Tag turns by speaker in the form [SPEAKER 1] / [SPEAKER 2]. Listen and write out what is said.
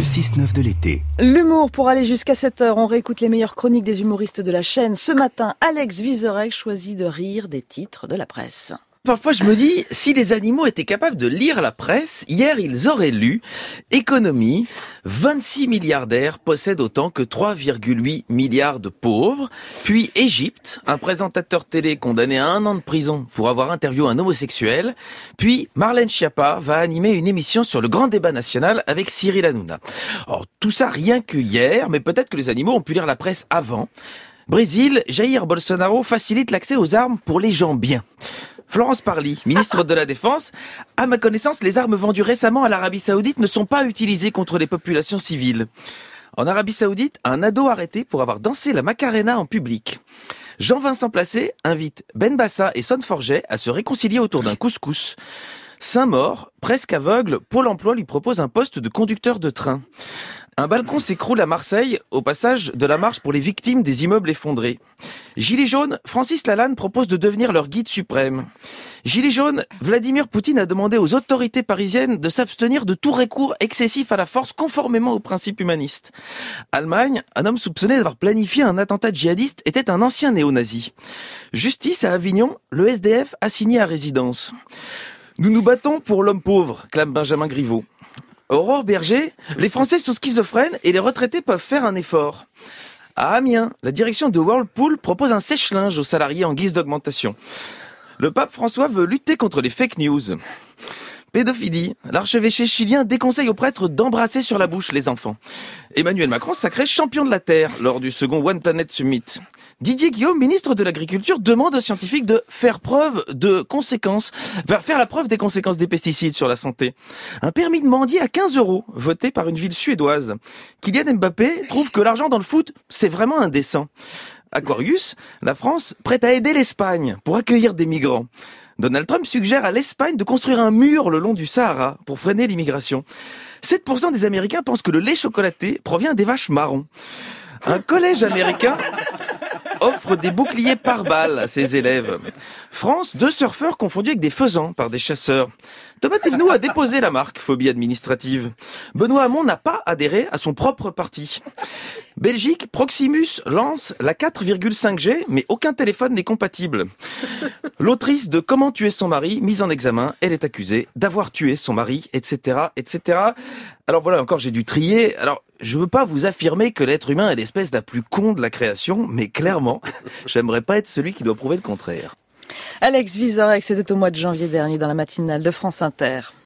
[SPEAKER 1] Le 6-9 de l'été.
[SPEAKER 2] L'humour pour aller jusqu'à 7 heures. On réécoute les meilleures chroniques des humoristes de la chaîne. Ce matin, Alex Vizorek choisit de rire des titres de la presse.
[SPEAKER 3] Parfois, je me dis, si les animaux étaient capables de lire la presse, hier, ils auraient lu Économie, 26 milliardaires possèdent autant que 3,8 milliards de pauvres. Puis Égypte, un présentateur télé condamné à un an de prison pour avoir interviewé un homosexuel. Puis Marlène Schiappa va animer une émission sur le grand débat national avec Cyril Hanouna. Alors, tout ça rien que hier, mais peut-être que les animaux ont pu lire la presse avant. Brésil, Jair Bolsonaro facilite l'accès aux armes pour les gens bien. Florence Parly, ministre de la Défense. À ma connaissance, les armes vendues récemment à l'Arabie Saoudite ne sont pas utilisées contre les populations civiles. En Arabie Saoudite, un ado arrêté pour avoir dansé la Macarena en public. Jean-Vincent Placé invite Ben Bassa et Son Forget à se réconcilier autour d'un couscous. Saint-Maur, presque aveugle, Pôle emploi lui propose un poste de conducteur de train. Un balcon s'écroule à Marseille au passage de la marche pour les victimes des immeubles effondrés. Gilets jaunes, Francis Lalanne propose de devenir leur guide suprême. Gilets jaunes, Vladimir Poutine a demandé aux autorités parisiennes de s'abstenir de tout recours excessif à la force conformément aux principes humanistes. Allemagne, un homme soupçonné d'avoir planifié un attentat djihadiste était un ancien néo-nazi. Justice à Avignon, le SDF assigné à résidence. Nous nous battons pour l'homme pauvre, clame Benjamin Griveaux. Aurore Berger, les Français sont schizophrènes et les retraités peuvent faire un effort. À Amiens, la direction de Whirlpool propose un sèche-linge aux salariés en guise d'augmentation. Le pape François veut lutter contre les fake news. Pédophilie. L'archevêché chilien déconseille aux prêtres d'embrasser sur la bouche les enfants. Emmanuel Macron sacré champion de la Terre lors du second One Planet Summit. Didier Guillaume, ministre de l'Agriculture, demande aux scientifiques de faire preuve de conséquences, faire la preuve des conséquences des pesticides sur la santé. Un permis de mendier à 15 euros, voté par une ville suédoise. Kylian Mbappé trouve que l'argent dans le foot, c'est vraiment indécent. Aquarius, la France prête à aider l'Espagne pour accueillir des migrants. Donald Trump suggère à l'Espagne de construire un mur le long du Sahara pour freiner l'immigration. 7% des Américains pensent que le lait chocolaté provient des vaches marrons. Un collège américain offre des boucliers par balle à ses élèves. France, deux surfeurs confondus avec des faisans par des chasseurs. Thomas Thévenoud a déposé la marque phobie administrative. Benoît Hamon n'a pas adhéré à son propre parti. Belgique, Proximus lance la 4,5G, mais aucun téléphone n'est compatible. L'autrice de Comment tuer son mari, mise en examen, elle est accusée d'avoir tué son mari, etc., etc. Alors voilà, encore j'ai dû trier. Alors, je veux pas vous affirmer que l'être humain est l'espèce la plus con de la création, mais clairement, j'aimerais pas être celui qui doit prouver le contraire.
[SPEAKER 2] Alex Vizorek, c'était au mois de janvier dernier dans la matinale de France Inter.